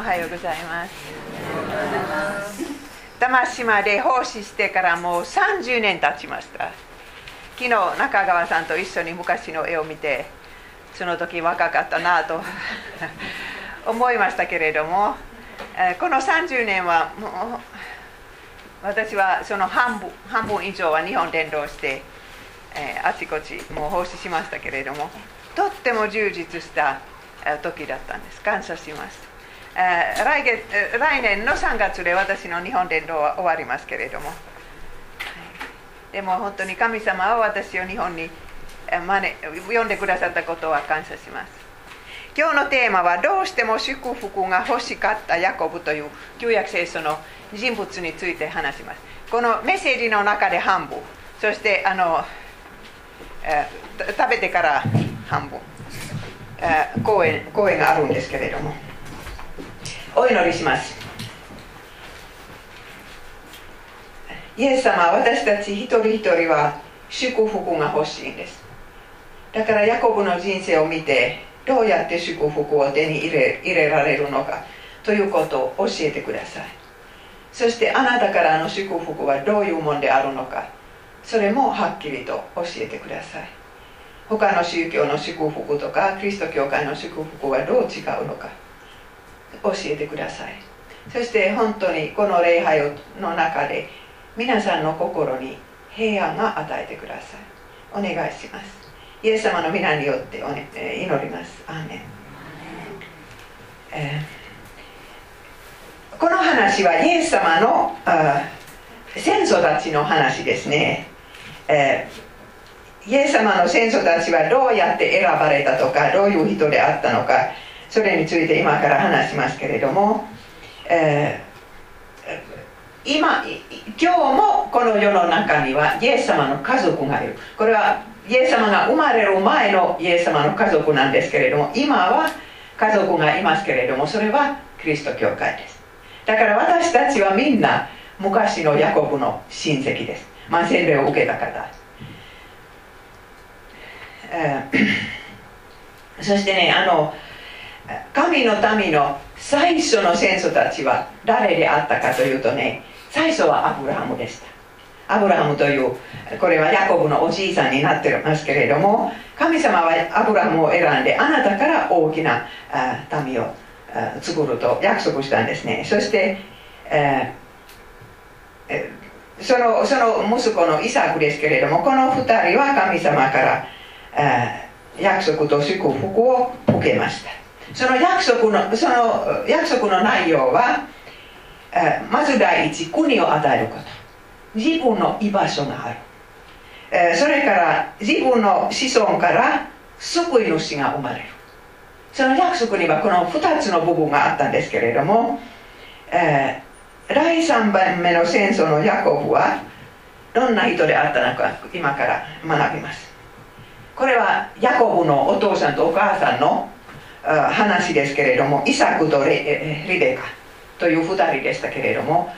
おはようございます。玉島で奉仕してからもう30年経ちました。昨日中川さんと一緒に昔の絵を見てその時若かったなと 思いましたけれどもこの30年はもう私はその半分半分以上は日本伝道して、えあちこちもう奉仕しましたけれどもとっても充実した時だったんです。感謝します。来月来年の3月で私の日本伝道は終わりますけれども、でも本当に神様は私を日本に呼んでくださったことは感謝します。今日のテーマはどうしても祝福が欲しかったヤコブという旧約聖書の人物について話します。このメッセージの中で半分。そしてあの、え食べてから半分。講演講演があるんですけれども。お祈りします。イエス様私たち一人一人は祝福が欲しいんです。だからヤコブの人生を見てどうやって祝福を手に入れ入れられるのかということを教えてください。そしてあなたからの祝福はどういうものであるのかそれもはっきりと教えてください。他の宗教の祝福とかキリスト教会の祝福はどう違うのか。教えてください。そして本当にこの礼拝の中で皆さんの心に平安が与えてください。お願いします。イエス様の皆によって祈ります。アーメン、えー、この話はイエス様の先祖たちの話ですね、えーイエス様の先祖たちはどうやって選ばれたとかどういう人であったのかそれについて今から話しますけれども、えー、今今日もこの世の中にはイエス様の家族がいる。これはイエス様が生まれる前のイエス様の家族なんですけれども今は家族がいますけれどもそれはキリスト教会です。だから私たちはみんな昔のヤコブの親戚です。まあ洗礼を受けた方。そしてねあの神の民の最初の先祖たちは誰であったかというとね最初はアブラハムでした。アブラハムというこれはヤコブのおじいさんになってますけれども神様はアブラハムを選んであなたから大きな民を作ると約束したんですね。そして、えー、そのその息子のイサクですけれどもこの2人は神様から約束と祝福を受けました。その約束のその約束の内容はまず第一国を与えること。自分の居場所がある。それから自分の子孫から救い主が生まれる。その約束にはこの2つの部分があったんですけれども、えー、第3番目の戦争のヤコブはどんな人であったのか今から学びます。これはヤコブのお父さんとお母さんの話ですけれどもイサクとリベカという2人でしたけれども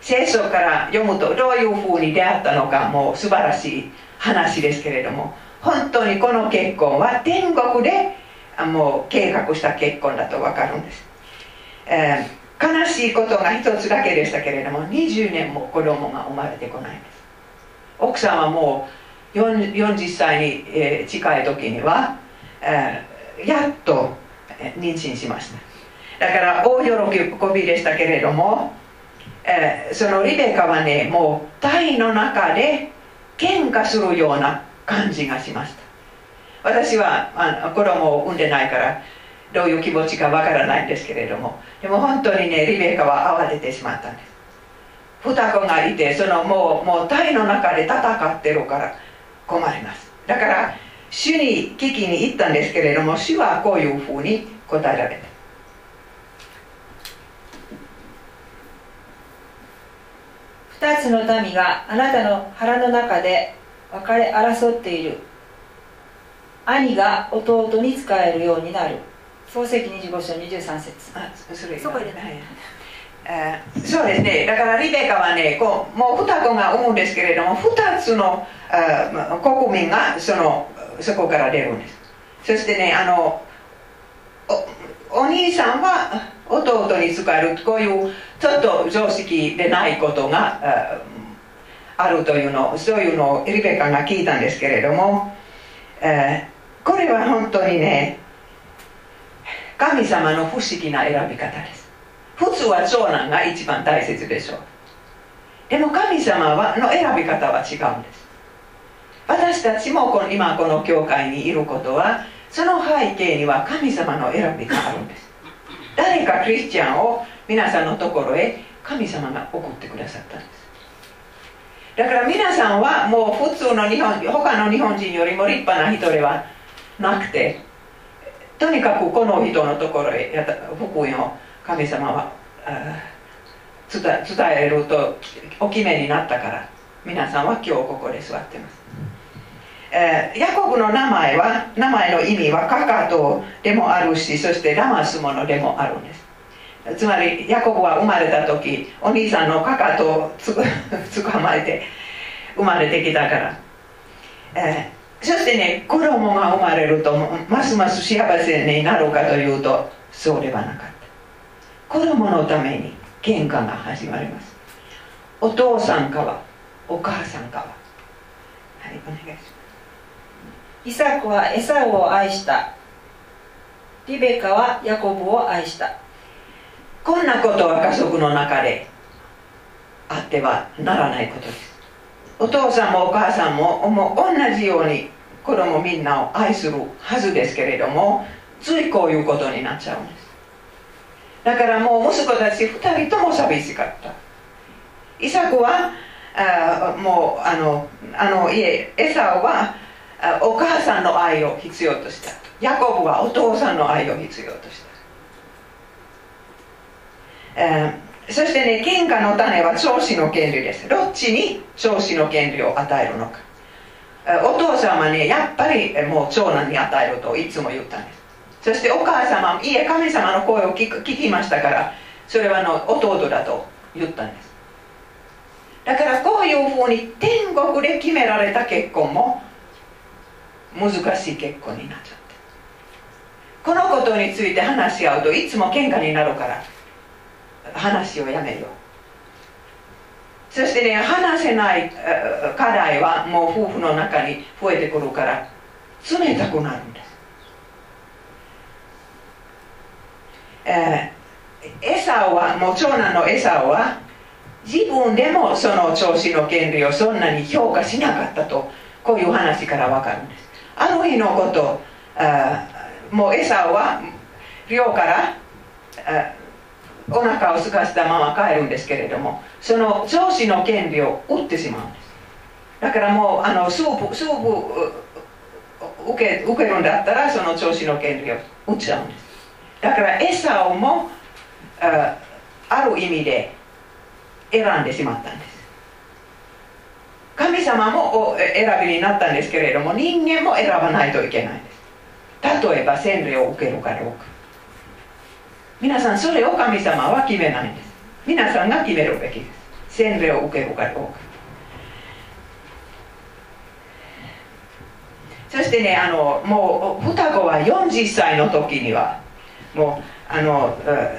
聖書から読むとどういうふうに出会ったのかもう素晴らしい話ですけれども本当にこの結婚は天国でもう計画した結婚だと分かるんです、えー、悲しいことが一つだけでしたけれども20年も子供が生まれてこないんです。奥さんはもう40歳に、近い時には、えー、やっと妊娠しました。だから大喜びでしたけれども、えー、そのリベカはねもう体の中で喧嘩するような感じがしました。私はあの子供を産んでないからどういう気持ちかわからないんですけれどもでも本当にねリベカは慌ててしまったんです。双子がいてそのもうもう体の中で戦ってるから困ります。だから主に聞きに行ったんですけれども主はこういうふうに答えられた。二つの民があなたの腹の中で別れ争っている。兄が弟に仕えるようになる。漱石25章23節。あそれ。そこでね、えー、そうですね。だからリベカはねこうもう双子が産むんですけれども2つのあ国民がそのそこから出るんです。そしてねあのおお兄さんは弟に使えるこういうちょっと常識でないことがあるというのそういうのをリベカが聞いたんですけれども、えー、これは本当にね神様の不思議な選び方です。普通は長男が一番大切でしょう。でも神様はの選び方は違うんです。私たちもこの今この教会にいることはその背景には神様の選びがあるんです。誰かクリスチャンを皆さんのところへ神様が送ってくださったんです。だから皆さんはもう普通の日本他の日本人よりも立派な人ではなくてとにかくこの人のところへやった福音を神様は伝えるとお決めになったから皆さんは今日ここで座ってます、え、ヤコブの名前は名前の意味はカカトでもあるしそしてラマスものでもあるんです。つまりヤコブは生まれた時お兄さんのカカトを捕 まえて生まれてきたから、えーそしてね子供が生まれるとますます幸せになるかというとそうではなかった。子供のために喧嘩が始まります。お父さんかはお母さんかは。はいお願いします。イサクはエサウを愛した。リベカはヤコブを愛した。こんなことは家族の中であってはならないことです。お父さんもお母さんもも同じように子供みんなを愛するはずですけれどもついこういうことになっちゃうんです。だからもう息子たち2人とも寂しかった。イサクはあもうあのあの家エサオはお母さんの愛を必要とした。ヤコブはお父さんの愛を必要とした、えーそしてね喧嘩の種は長子の権利です。どっちに長子の権利を与えるのか。お父さんはねやっぱりもう長男に与えるといつも言ったんです。そしてお母様いえ神様の声を聞聞きましたからそれはの弟だと言ったんです。だからこういうふうに天国で決められた結婚も難しい結婚になっちゃって。このことについて話し合うといつも喧嘩になるから。話をやめよう。そしてね話せない課題はもう夫婦の中に増えてくるから冷たくなるんです、えー、エサはもう長男のエサは自分でもその調子の権利をそんなに評価しなかったとこういう話から分かるんです。あの日のことあもうエサは寮からお腹を空かせたまま帰るんですけれどもその上司の権利を売ってしまうんです。だからもうあのスープスープ受け受けるんだったらその調子の権利を売っちゃうんです。だから餌をもあある意味で選んでしまったんです。神様も選びになったんですけれども人間も選ばないといけない。です例えば洗礼を受けるかどうか。皆さんそれを神様は決めないんです。皆さんが決めるべきです。洗礼を受けるかどうか。そしてねあのもう双子は40歳の時にはもうあの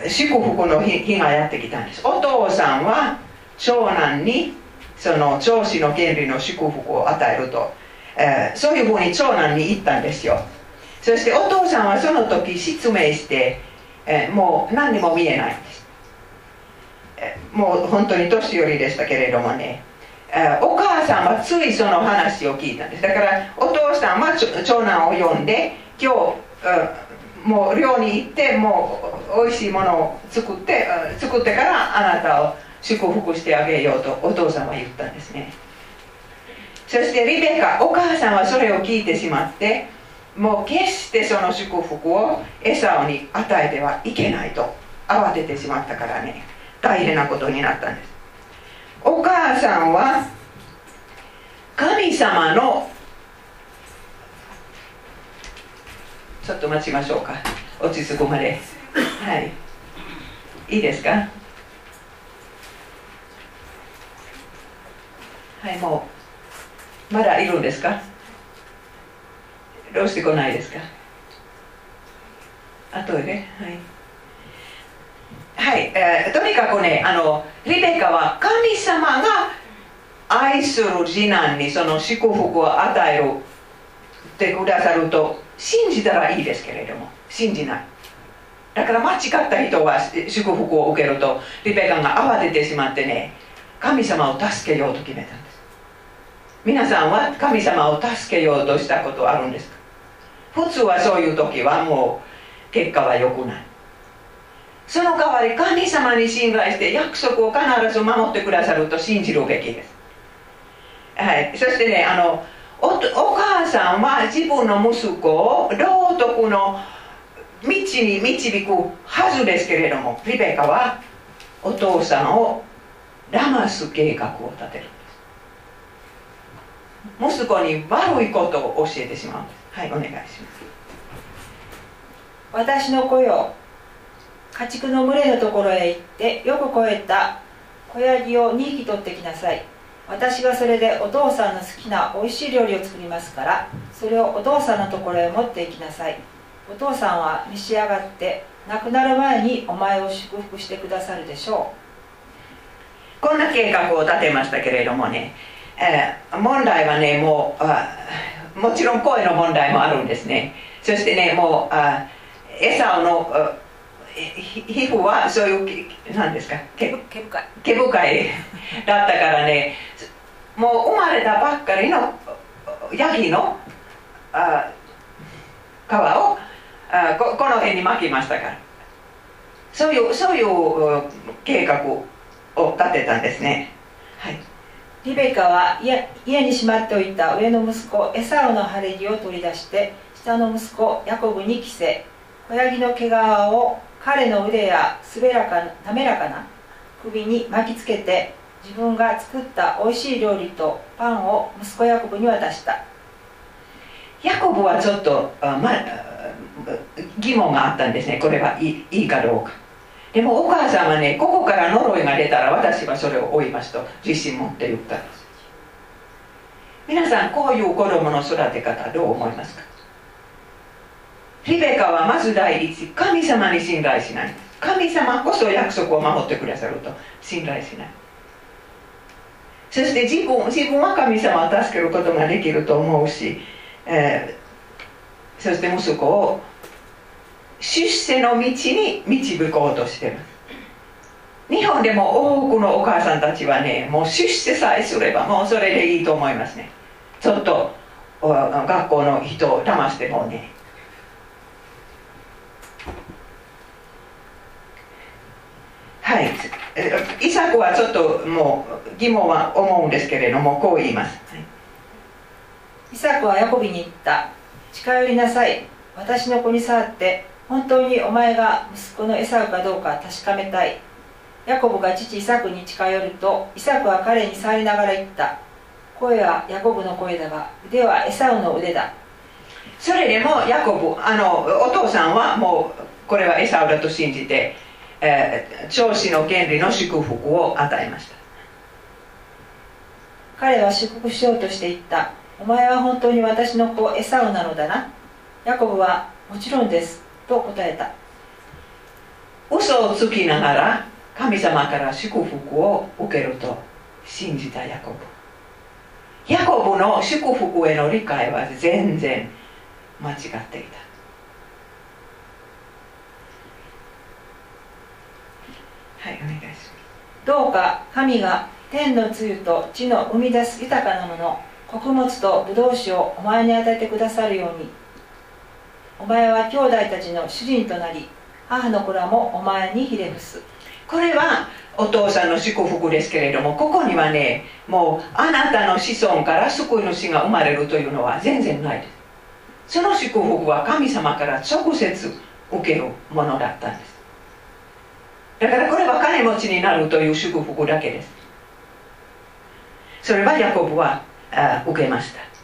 祝福の日がやってきたんです。お父さんは長男にその長子の権利の祝福を与えると、えー、そういうふうに長男に言ったんですよ。そしてお父さんはその時失明してえもう何にも見えないんです、えもう本当に年寄りでしたけれどもね、えお母さんはついその話を聞いたんです。だからお父さんは長男を呼んで今日もう寮に行ってもうおいしいものを作って作ってからあなたを祝福してあげようとお父さんは言ったんですね。そしてリベカお母さんはそれを聞いてしまってもう決してその祝福をエサオに与えてはいけないと慌ててしまったからね。大変なことになったんです。お母さんは神様のちょっと待ちましょうか。落ち着くまで。はい。いいですか？はい。もうまだいるんですか？どうしてこないですか？あとではい。はい、えーとにかくねあのリベカは神様が愛する次男にその祝福を与えるってくださると信じたらいいですけれども。信じない。だから間違った人は祝福を受けるとリベカが慌ててしまってね神様を助けようと決めたんです。皆さんは神様を助けようとしたことあるんですか？普通はそういう時はもう結果は良くない。その代わり神様に信頼して約束を必ず守ってくださると信じるべきです、はい、そしてねあのおお母さんは自分の息子を道徳の道に導くはずですけれどもリベカはお父さんを騙す計画を立てる。んです息子に悪いことを教えてしまうんですはいお願いします。私の子よ家畜の群れのところへ行ってよく肥えた。子ヤギを2匹取ってきなさい。私がそれでお父さんの好きなおいしい料理を作りますからそれをお父さんのところへ持っていきなさい。お父さんは召し上がって亡くなる前にお前を祝福してくださるでしょう。こんな計画を立てましたけれどもね、えー、問題はねもうあもちろん声の問題もあるんですね。そしてねもうあエサオの皮膚はそういう何ですか？毛深い。毛深いだったからねもう生まれたばっかりのヤギのあ皮をあここの辺に巻きましたから。そういうそういう計画を立てたんですね。はい。リベカは家家にしまっておいた上の息子エサウの晴れ着を取り出して下の息子ヤコブに着せ子ヤギの毛皮を彼の腕や滑らか滑らかな首に巻きつけて自分が作ったおいしい料理とパンを息子ヤコブに渡した。ヤコブはちょっとあ、ま、疑問があったんですね。これはいいいいかどうかでもお母さんはねここから呪いが出たら私はそれを追いますと自信持って言ったんです。皆さんこういう子供の育て方どう思いますか？リベカはまず第一神様に信頼しない。神様こそ約束を守ってくださると信頼しない。そして自分自分は神様を助けることができると思うし、えー、そして息子を出世の道に導こうとしてます。日本でも多くのお母さんたちはねもう出世さえすればもうそれでいいと思いますね。ちょっと学校の人を騙してもね。はい。イサクはちょっともう疑問は思うんですけれどもこう言います、はい、イサクはヤコビに言った。近寄りなさい。私の子に触って。本当にお前が息子のエサウかどうか確かめたい。ヤコブが父イサクに近寄るとイサクは彼に触りながら言った。声はヤコブの声だが腕はエサウの腕だ。それでもヤコブあのお父さんはもうこれはエサウだと信じてえー、長子の権利の祝福を与えました。彼は祝福しようとして言った。お前は本当に私の子エサウなのだな。ヤコブはもちろんです。と答えた。嘘をつきながら神様から祝福を受けると信じたヤコブ。ヤコブの祝福への理解は全然間違っていた。はいお願いします。どうか神が天の露と地の生み出す豊かなもの穀物とブドウ酒をお前に与えてくださるように。お前は兄弟たちの主人となり母の子らもお前にひれ伏す。これはお父さんの祝福ですけれどもここにはねもうあなたの子孫から救い主が生まれるというのは全然ないです。その祝福は神様から直接受けるものだったんです。だからこれは金持ちになるという祝福だけです。それはヤコブはあ受けました。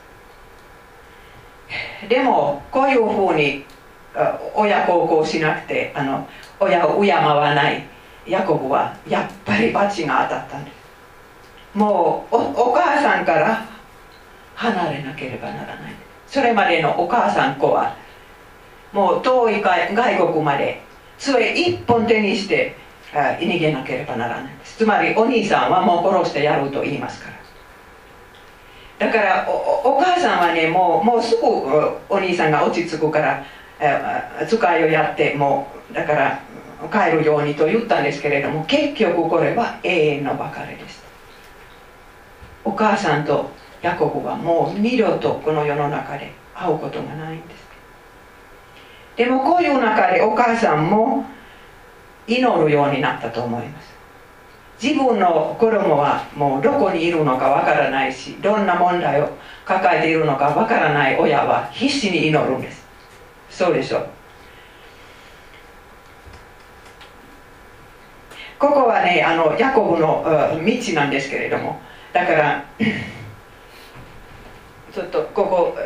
でもこういうふうに親孝行しなくてあの親を敬わないヤコブはやっぱり罰が当たったんですもうお母さんから離れなければならない。それまでのお母さん子はもう遠い外国まで杖一本手にして逃げなければならないです。つまりお兄さんはもう殺してやると言いますから。だからお母さんはねもうもうすぐお兄さんが落ち着くから使いをやってもうだから帰るようにと言ったんですけれども結局これは永遠の別れです。お母さんとヤコブはもう二度とこの世の中で会うことがないんです。でもこういう中でお母さんも祈るようになったと思います。自分の子供はもうどこにいるのかわからないしどんな問題を抱えているのかわからない親は必死に祈るんです。そうでしょう。ここはねあのヤコブの道なんですけれどもだから ちょっとここ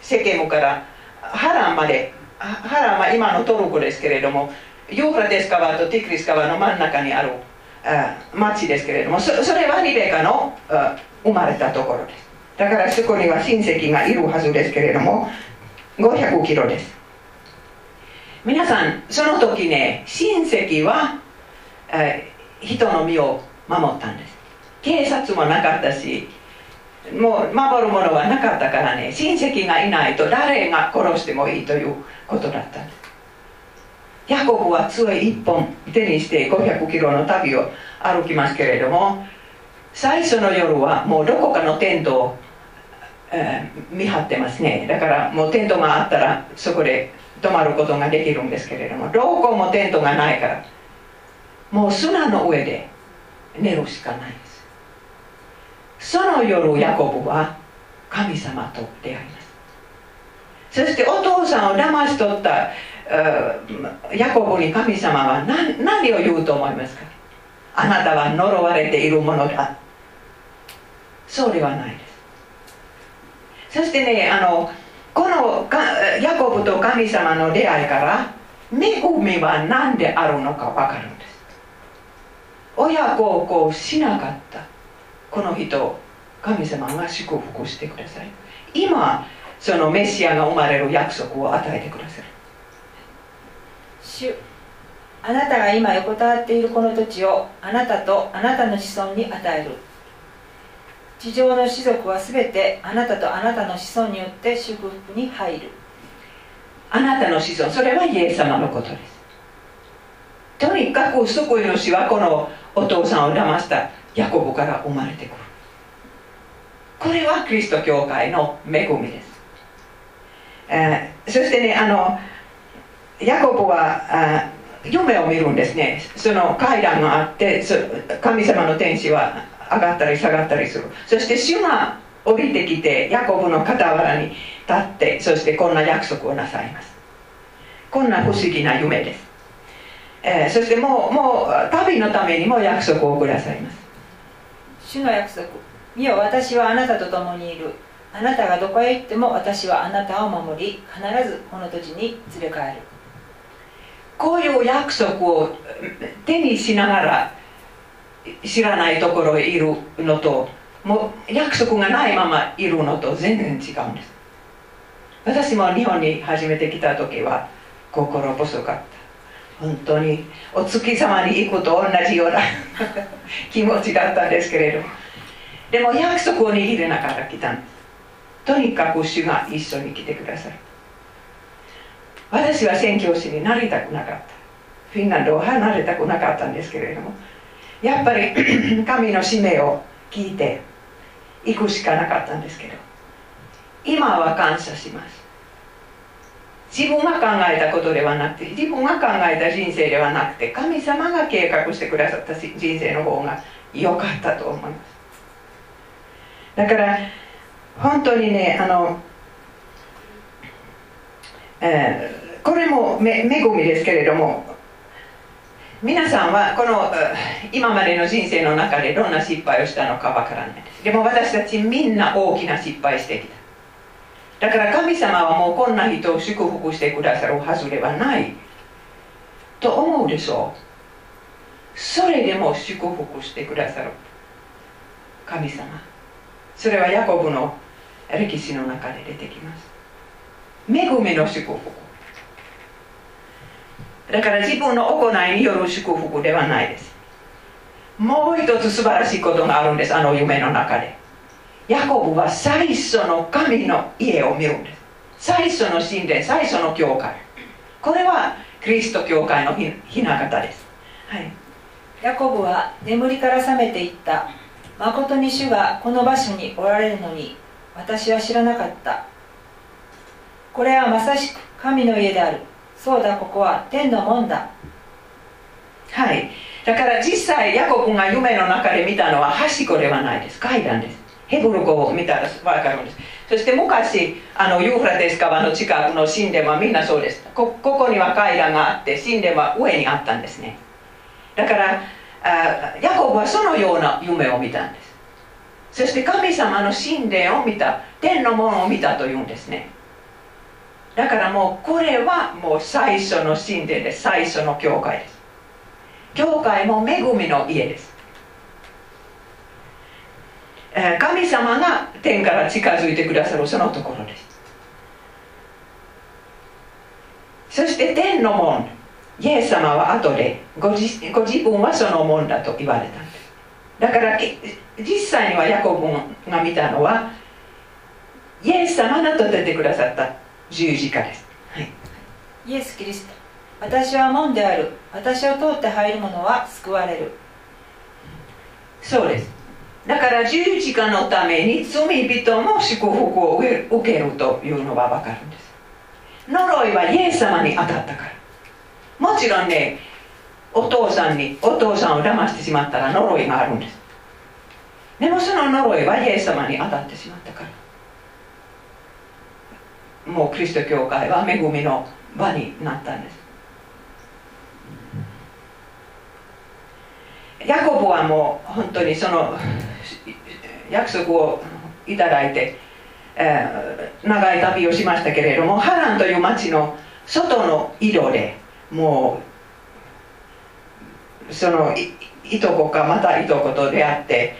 世間からハランまでハランは今のトルコですけれどもヨーフラテス川とティクリス川の真ん中にある町ですけれどもそれはリベカの生まれたところです。だからそこには親戚がいるはずですけれども500キロです。皆さんその時ね親戚は、え人の身を守ったんです。警察もなかったしもう守るものはなかったからね親戚がいないと誰が殺してもいいということだったんです。ヤコブは杖一本手にして500キロの旅を歩きますけれども最初の夜はもうどこかのテントを、えー、見張ってますね。だからもうテントがあったらそこで泊まることができるんですけれどもどこもテントがないからもう砂の上で寝るしかないです。その夜ヤコブは神様と出会います。そしてお父さんを騙し取ったヤコブに神様は何何を言うと思いますか？あなたは呪われているものだ。そうではないです。そしてねあのこのヤコブと神様の出会いから恵みは何であるのか分かるんです。親孝行しなかった。この人神様が祝福してください。今そのメシアが生まれる約束を与えてください主。あなたが今横たわっているこの土地をあなたとあなたの子孫に与える。地上の士族は全てあなたとあなたの子孫によって祝福に入る。あなたの子孫それはイエス様のことです。とにかく救い主はこのお父さんを騙したヤコブから生まれてくる。これはキリスト教会の恵みです、えー、そしてねあのヤコブは夢を見るんですね。その階段があって神様の天使は上がったり下がったりする。そして主が降りてきてヤコブの傍らに立ってそしてこんな約束をなさいます。こんな不思議な夢です、えー、そしてもうもう旅のためにも約束をくださいます。主の約束。見よ私はあなたと共にいる。あなたがどこへ行っても私はあなたを守り必ずこの土地に連れ帰る。こういう約束を手にしながら知らないところへいるのともう約束がないままいるのと全然違うんです。私も日本に初めて来た時は心細かった。本当にお月様に行くと同じような 気持ちだったんですけれどでも約束を握れながら来たんです。とにかく主が一緒に来てくださる。私は宣教師になりたくなかった。フィンランドを離れたくなかったんですけれども。やっぱり 神の使命を聞いて行くしかなかったんですけど。今は感謝します。自分が考えたことではなくて自分が考えた人生ではなくて神様が計画してくださった人生の方が良かったと思います。だから本当にねあの、えー、これも恵みですけれども皆さんはこの今までの人生の中でどんな失敗をしたのかわからない。ですでも私たちみんな大きな失敗してきた。だから神様はもうこんな人を祝福してくださるはずではない。と思うでしょう。それでも祝福してくださる。神様。それはヤコブの歴史の中で出てきます。恵みの祝福。だから自分の行いによる祝福ではないです。もう一つ素晴らしいことがあるんですあの夢の中で。ヤコブは最初の神の家を見るんです。最初の神殿最初の教会。これはキリスト教会のひな形です、はい、ヤコブは眠りから覚めていった。誠に主がこの場所におられるのに私は知らなかった。これはまさしく神の家である。そうだここは天の門だ。はい。だから実際ヤコブが夢の中で見たのははしごではないです。階段です。ヘブル語を見たら分かるんです。そして昔あのユーフラテス川の近くの神殿はみんなそうです。こここには階段があって神殿は上にあったんですね。だからあヤコブはそのような夢を見たんです。そして神様の神殿を見た。天の門を見たというんですね。だからもうこれはもう最初の神殿で最初の教会です。教会も恵みの家です。神様が天から近づいてくださるそのところです。そして天の門イエス様は後でご自ご自分はその門だと言われたんです。だから実際にはヤコブが見たのはイエス様が立ててくださった十字架です、はい、イエス・キリスト。私は門である。私を通って入る者は救われる。そうです。だから十字架のために罪人も祝福を受けるというのは分かるんです。呪いはイエス様に当たったから。もちろんねお父さんにお父さんを騙してしまったら呪いがあるんです。でもその呪いはイエス様に当たってしまったからもうキリスト教会は恵みの場になったんです。ヤコブはもう本当にその約束をいただいて、えー、長い旅をしましたけれどもハランという町の外の井戸でもうそのいとこかまたいとこと出会って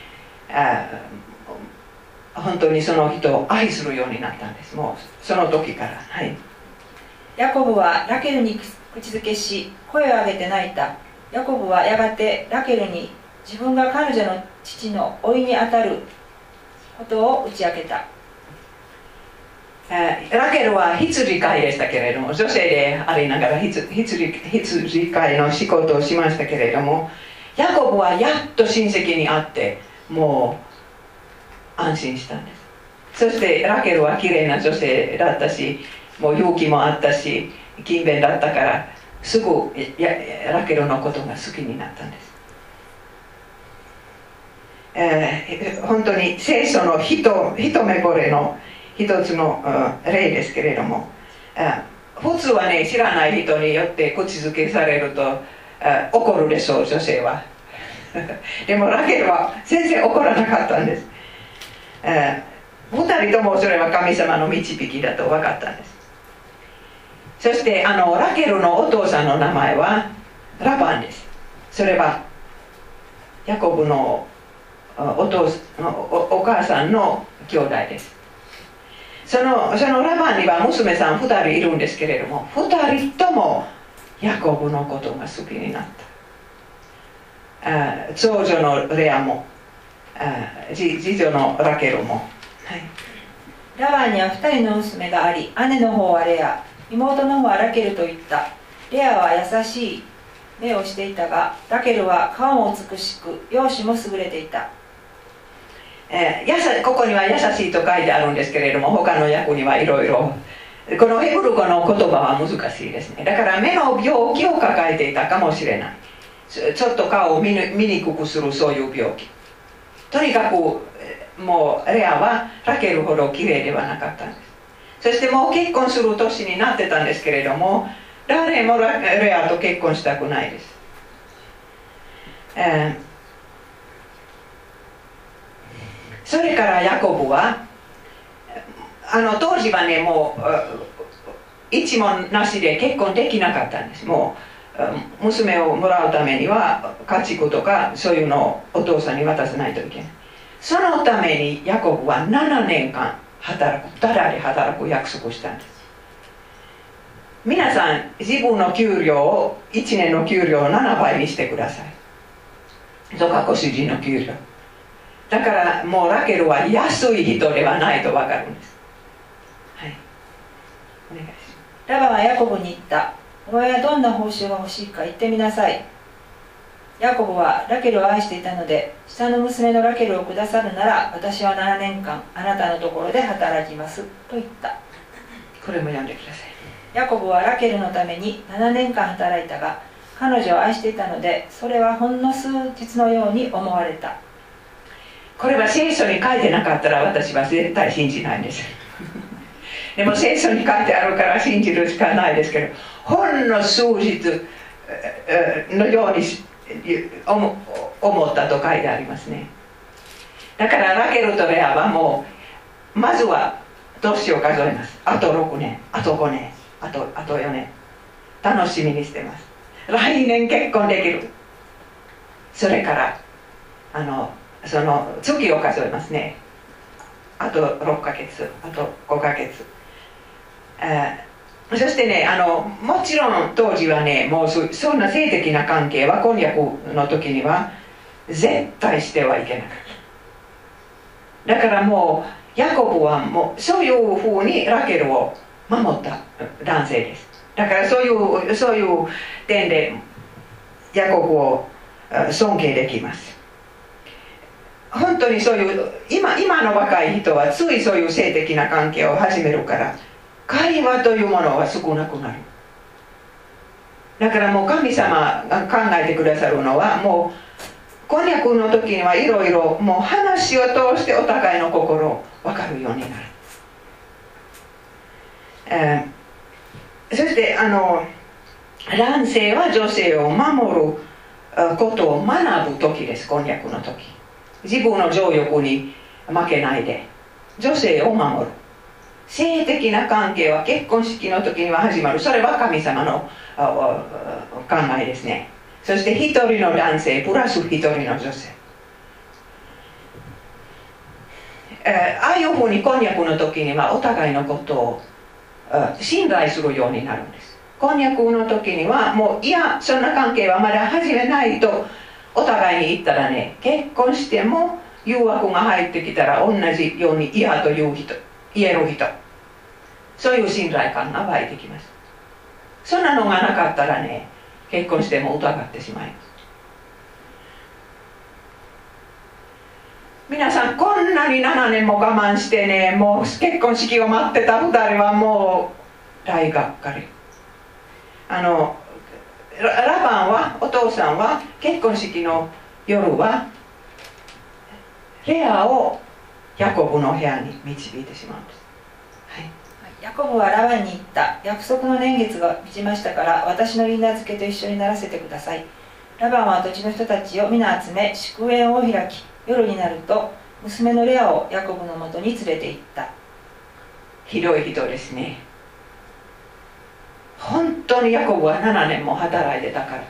あ本当にその人を愛するようになったんです。もうその時から。はい。ヤコブはラケルに口づけし声を上げて泣いた。ヤコブはやがてラケルに自分が彼女の父の老いにあたることを打ち明けた。ラケルは羊飼いでしたけれども女性でありながら羊羊飼いの仕事をしましたけれどもヤコブはやっと親戚に会ってもう安心したんです。そしてラケルは綺麗な女性だったしもう勇気もあったし勤勉だったからすぐラケルのことが好きになったんです、えー、本当に聖書の一一目惚れの一つの例ですけれども普通はね知らない人によって口づけされると怒るでしょう女性は。でもラケルは先生怒らなかったんです。2人ともそれは神様の導きだと分かったんです。そしてあのラケルのお父さんの名前はラバンです。それはヤコブのお父お母さんの兄弟です。そのそのラバンには娘さん2人いるんですけれども2人ともヤコブのことが好きになった。長女のレアも次女のラケルも、はい、ラバンには2人の娘があり姉の方はレア。妹の方はラケルといった。レアは優しい。目をしていたがラケルは顔も美しく容姿も優れていた。えー、やさここには優しいと書いてあるんですけれども他の訳にはいろいろこのヘブル語の言葉は難しいですね。だから目の病気を抱えていたかもしれない。ちょっと顔を見にくくするそういう病気。とにかくもうレアはラケルほど綺麗ではなかったんです。そしてもう結婚する年になってたんですけれども誰もレアと結婚したくないです、えーそれからヤコブはあの当時はねもう一問なしで結婚できなかったんです。もう娘をもらうためには家畜とかそういうのをお父さんに渡さないといけないそのためにヤコブは7年間働くただで働く約束したんです。皆さん自分の給料を1年の給料を7倍にしてください。とかご主人の給料。だからもうラケルは安い人ではないと分かるんです。はい。お願いします。ラバはヤコブに言った。お前はどんな報酬が欲しいか言ってみなさい。ヤコブはラケルを愛していたので下の娘のラケルをくださるなら私は7年間あなたのところで働きますと言った。これも読んでください。ヤコブはラケルのために7年間働いたが彼女を愛していたのでそれはほんの数日のように思われた。これは聖書に書いてなかったら私は絶対信じないんです。でも聖書に書いてあるから信じるしかないですけどほんの数日のように思思ったと書いてありますね。だからラケルとレアはもうまずは年を数えます。あと6年あと5年あとあと4年。楽しみにしてます。来年結婚できる。それからあのその月を数えますね。あと6ヶ月あと5ヶ月、えーそしてねあのもちろん当時はねもうそんな性的な関係は婚約の時には絶対してはいけなかっただからもうヤコブはもうそういうふうにラケルを守った男性です。だからそういうそういう点でヤコブを尊敬できます。本当にそういう今今の若い人はついそういう性的な関係を始めるから会話というものは少なくなる。だからもう神様が考えてくださるのはもう婚約の時にはいろいろもう話を通してお互いの心を分かるようになる、えーそしてあの男性は女性を守ることを学ぶ時です婚約の時。自分の情欲に負けないで。女性を守る。性的な関係は結婚式の時には始まる。それは神様の考えですね。そして一人の男性プラス一人の女性。ああいうふうに婚約の時にはお互いのことを信頼するようになるんです。婚約の時にはもういやそんな関係はまだ始めないとお互いに言ったらね結婚しても誘惑が入ってきたら同じように嫌という人。言える人。そういう信頼感が湧いてきます。そんなのがなかったらね結婚しても疑ってしまいます。皆さんこんなに7年も我慢してねもう結婚式を待ってた2人はもう大がっかり。あのラバンはお父さんは結婚式の夜はレアをヤコブの部屋に導いてしまうんです、はい、ヤコブはラバンに言った。約束の年月が満ちましたから私のリーナ付けと一緒にならせてください。ラバンは土地の人たちを皆集め祝宴を開き夜になると娘のレアをヤコブのもとに連れて行った。ひどい人ですね。本当にヤコブは7年も働いてたから。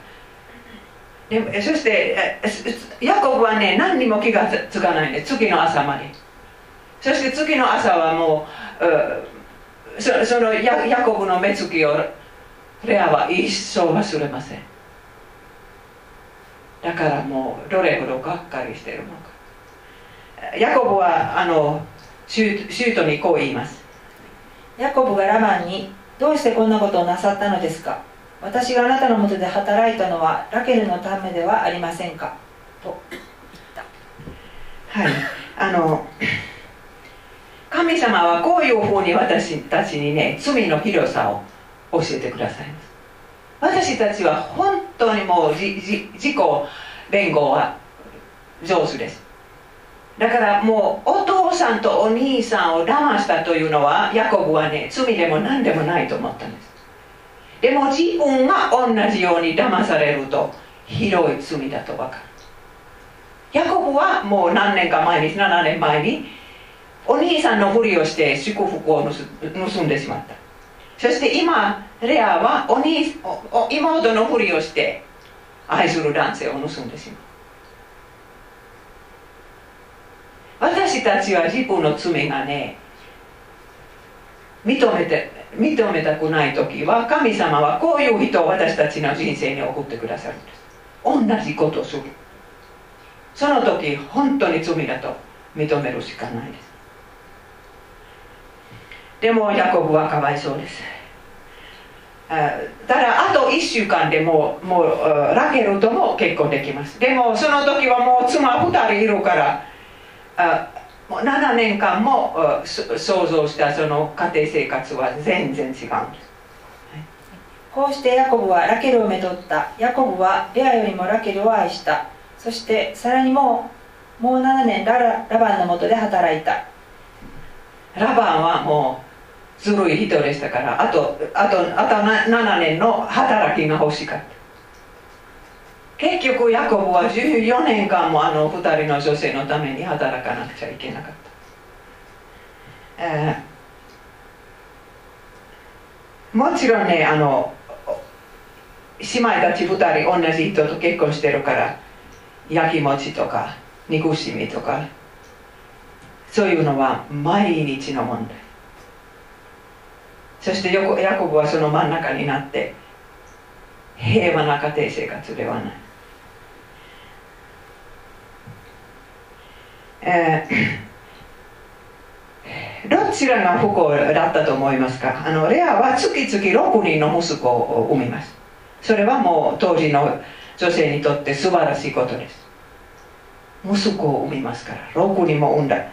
でそしてヤコブはね何にも気がつかないんで次の朝まで。そして次の朝はもううそそのヤヤコブの目つきをレアは一生忘れません。だからもうどれほどがっかりしているのか。ヤコブはあのシュシュートにこう言います。ヤコブがラバンにどうしてこんなことをなさったのですか？私があなたのもとで働いたのはラケルのためではありませんか？と言った。はい。あの神様はこういうふうに私たちにね罪の広さを教えてくださいます。私たちは本当にもう自己弁護は上手です。だからもうお父さんとお兄さんを騙したというのはヤコブはね罪でも何でもないと思ったんです。でも自分が同じように騙されると広い罪だと分かる。ヤコブはもう何年か前に7年前にお兄さんのふりをして祝福を盗んでしまった。そして今レアはお兄妹のふりをして愛する男性を盗んでしまう私たちは自分の罪がね認めて認めたくない時は神様はこういう人を私たちの人生に送ってくださるんです。同じことをする。その時本当に罪だと認めるしかないです。でもヤコブはかわいそうです。ただあと1週間でもうもうラケルとも結婚できます。でもその時はもう妻2人いるからあもう7年間も想像したその家庭生活は全然違うんです。こうしてヤコブはラケルをめとった。ヤコブはレアよりもラケルを愛した。そしてさらにもうもう7年ララバンのもとで働いた。ラバンはもうずるい人でしたからあとあとあと7年の働きが欲しかった。結局ヤコブは14年間もあの2人の女性のために働かなくちゃいけなかった、えー、もちろんねあの姉妹たち2人同じ人と結婚してるから焼き餅とか憎しみとかそういうのは毎日の問題。そしてヤコブはその真ん中になって平和な家庭生活ではない。えー、どちらが不幸だったと思いますか？あのレアは月々6人の息子を産みます。それはもう当時の女性にとって素晴らしいことです。息子を産みますから6人も産んだ。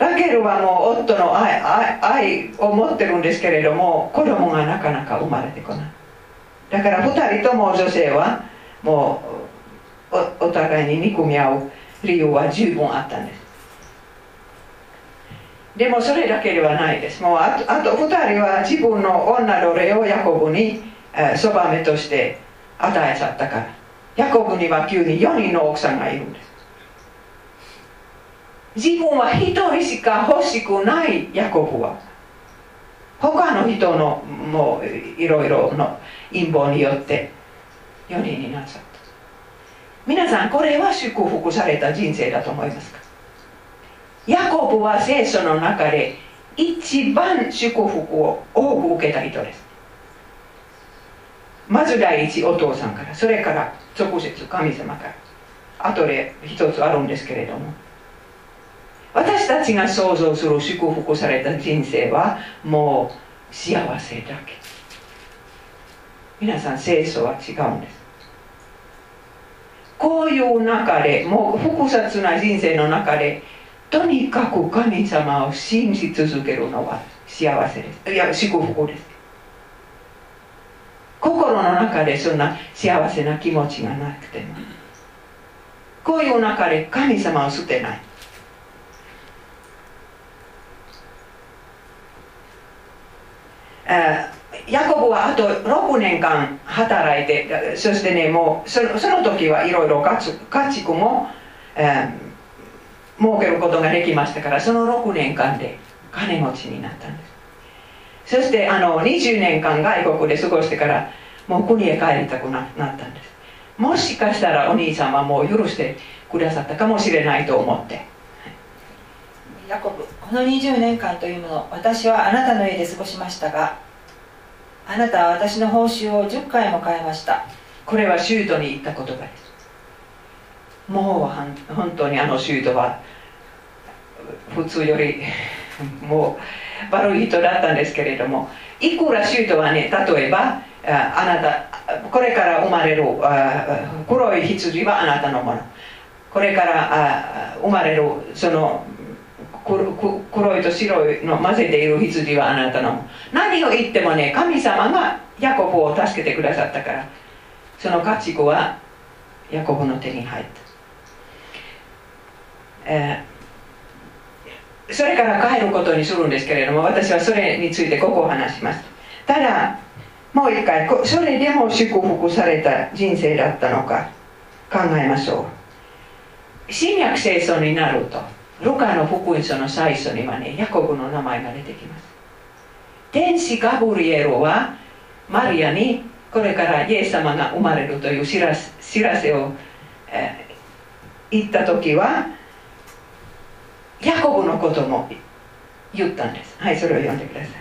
ラケルはもう夫の愛愛を持ってるんですけれども子供がなかなか生まれてこない。だから2人とも女性はもうお互いに憎み合う理由は十分あったんです。でもそれだけではないです。もうあとあと2人は自分の女奴隷をヤコブにそばめとして与えちゃったから。ヤコブには急に4人の奥さんがいるんです。自分は1人しか欲しくないヤコブは。他の人のもういろいろの陰謀によって4人になっちゃった。皆さんこれは祝福された人生だと思いますか？ヤコブは聖書の中で一番祝福を多く受けた人です。まず第一お父さんから。それから直接神様から。後で一つあるんですけれども。私たちが想像する祝福された人生はもう幸せだけ。皆さん聖書は違うんです。こういう中でもう複雑な人生の中でとにかく神様を信じ続けるのは幸せです。いや祝福です。心の中でそんな幸せな気持ちがなくても。こういう中で神様を捨てない。ヤコブはあと6年間働いてそしてねもうそのその時はいろいろ家畜も、えー、儲けることができましたからその6年間で金持ちになったんです。そしてあの20年間外国で過ごしてからもう国へ帰りたくなったんです。もしかしたらお兄さんはもう許してくださったかもしれないと思って。ヤコブこの20年間というもの私はあなたの家で過ごしましたがあなたは私の報酬を10回も変えました。これはシュートに言った言葉です。もう本当にあのシュートは普通よりもう悪い人だったんですけれどもいくらシュートはね例えばあなたこれから生まれる黒い羊はあなたのもの。これから生まれるその黒いと白いの混ぜている羊はあなたの。何を言ってもね神様がヤコブを助けてくださったから。その家畜はヤコブの手に入った、えー、それから帰ることにするんですけれども私はそれについてここを話します。ただもう一回それでも祝福された人生だったのか考えましょう。新約聖書になると。ルカの福音書の最初にはねヤコブの名前が出てきます。天使ガブリエルはマリアにこれからイエス様が生まれるという知ら知らせを、えー、言った時はヤコブのことも言ったんです。はいそれを読んでください。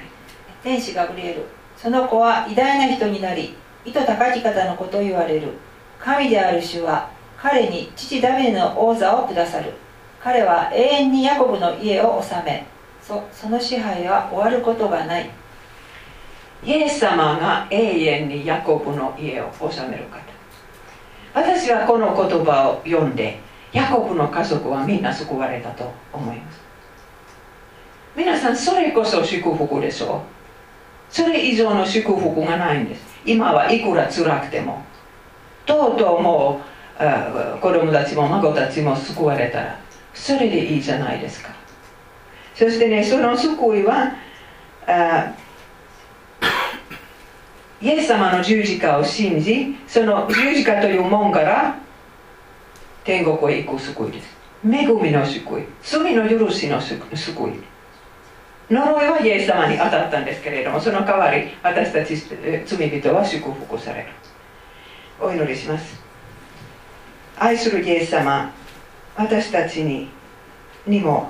天使ガブリエルその子は偉大な人になり意図高き方のことを言われる。神である主は彼に父ダビデの王座をくださる。彼は永遠にヤコブの家を治めそその支配は終わることがない。イエス様が永遠にヤコブの家を治める方。私はこの言葉を読んでヤコブの家族はみんな救われたと思います。皆さんそれこそ祝福でしょう。それ以上の祝福がないんです。今はいくら辛くても。とうとうもう子供たちも孫たちも救われたら。それでいいじゃないですか。そしてねその救いはあイエス様の十字架を信じその十字架という門から天国へ行く救いです。恵みの救い罪の許しの救い呪いはイエス様に当たったんですけれどもその代わり私たち罪人は祝福される。お祈りします。愛するイエス様私たちににも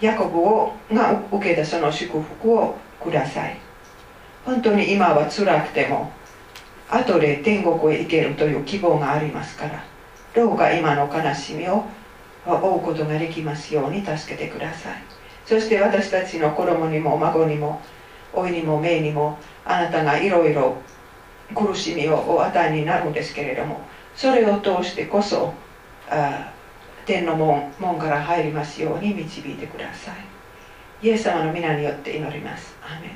ヤコブをが受けたその祝福をください。本当に今は辛くても後で天国へ行けるという希望がありますからどうか今の悲しみを負うことができますように助けてください。そして私たちの子供にも孫にも老いにも姪にもあなたがいろいろ苦しみをお与えになるんですけれどもそれを通してこそあ天の門門から入りますように導いてください。イエス様の皆によって祈ります。アメン。